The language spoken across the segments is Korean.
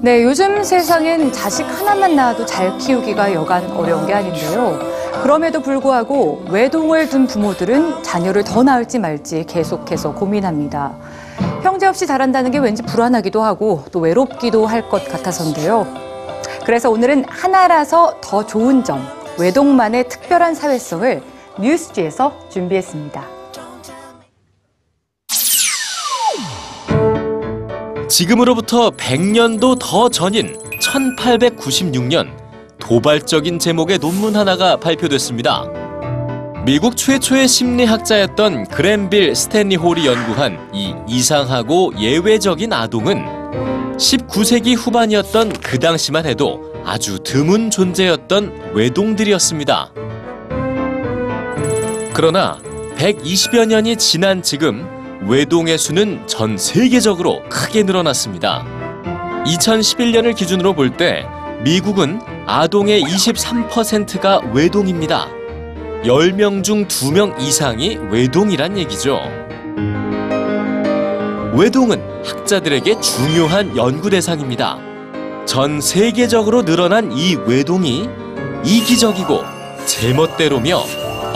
네, 요즘 세상엔 자식 하나만 낳아도 잘 키우기가 여간 어려운 게 아닌데요. 그럼에도 불구하고 외동을 둔 부모들은 자녀를 더 낳을지 말지 계속해서 고민합니다. 형제 없이 자란다는 게 왠지 불안하기도 하고 또 외롭기도 할 것 같아서인데요. 그래서 오늘은 하나라서 더 좋은 점, 외동만의 특별한 사회성을 뉴스지에서 준비했습니다. 지금으로부터 100년도 더 전인 1896년 도발적인 제목의 논문 하나가 발표됐습니다. 미국 최초의 심리학자였던 그랜빌 스탠리 홀이 연구한 이 이상하고 예외적인 아동은 19세기 후반이었던 그 당시만 해도 아주 드문 존재였던 외동들이었습니다. 그러나 120여 년이 지난 지금 외동의 수는 전 세계적으로 크게 늘어났습니다. 2011년을 기준으로 볼 때 미국은 아동의 23%가 외동입니다. 10명 중 2명 이상이 외동이란 얘기죠. 외동은 학자들에게 중요한 연구 대상입니다. 전 세계적으로 늘어난 이 외동이 이기적이고 제멋대로며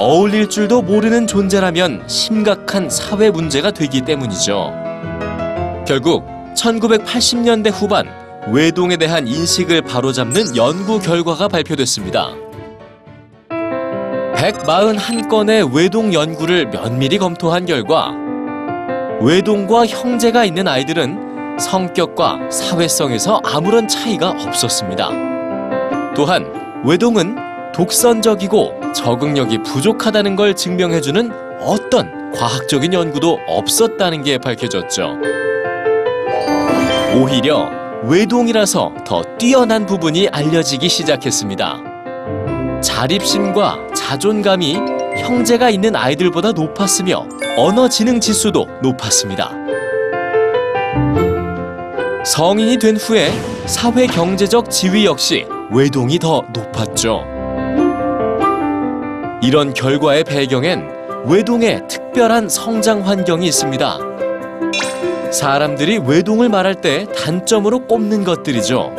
어울릴 줄도 모르는 존재라면 심각한 사회 문제가 되기 때문이죠. 결국 1980년대 후반 외동에 대한 인식을 바로잡는 연구 결과가 발표됐습니다. 141건의 외동 연구를 면밀히 검토한 결과 외동과 형제가 있는 아이들은 성격과 사회성에서 아무런 차이가 없었습니다. 또한 외동은 독선적이고 적응력이 부족하다는 걸 증명해주는 어떤 과학적인 연구도 없었다는 게 밝혀졌죠. 오히려 외동이라서 더 뛰어난 부분이 알려지기 시작했습니다. 자립심과 자존감이 형제가 있는 아이들보다 높았으며 언어 지능 지수도 높았습니다. 성인이 된 후에 사회 경제적 지위 역시 외동이 더 높았죠. 이런 결과의 배경엔 외동의 특별한 성장 환경이 있습니다. 사람들이 외동을 말할 때 단점으로 꼽는 것들이죠.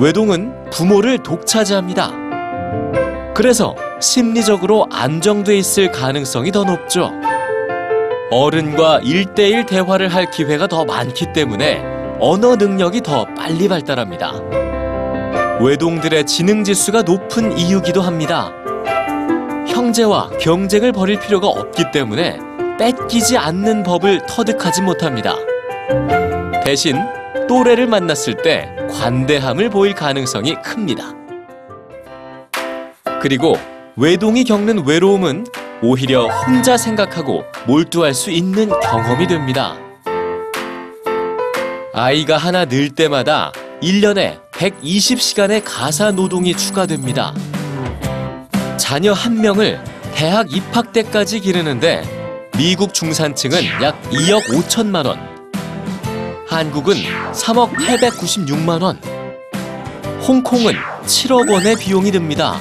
외동은 부모를 독차지합니다. 그래서 심리적으로 안정돼 있을 가능성이 더 높죠. 어른과 일대일 대화를 할 기회가 더 많기 때문에 언어 능력이 더 빨리 발달합니다. 외동들의 지능 지수가 높은 이유기도 합니다. 형제와 경쟁을 벌일 필요가 없기 때문에 뺏기지 않는 법을 터득하지 못합니다. 대신 또래를 만났을 때 관대함을 보일 가능성이 큽니다. 그리고 외동이 겪는 외로움은 오히려 혼자 생각하고 몰두할 수 있는 경험이 됩니다. 아이가 하나 늘 때마다 1년에 120시간의 가사 노동이 추가됩니다. 자녀 한 명을 대학 입학 때까지 기르는데 미국 중산층은 약 2억 5천만 원, 한국은 3억 896만 원, 홍콩은 7억 원의 비용이 듭니다.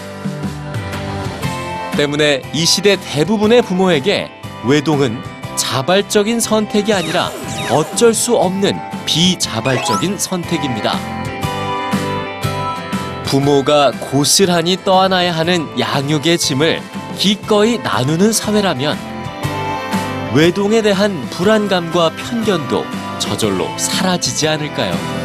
때문에 이 시대 대부분의 부모에게 외동은 자발적인 선택이 아니라 어쩔 수 없는 비자발적인 선택입니다. 부모가 고스란히 떠안아야 하는 양육의 짐을 기꺼이 나누는 사회라면 외동에 대한 불안감과 편견도 저절로 사라지지 않을까요?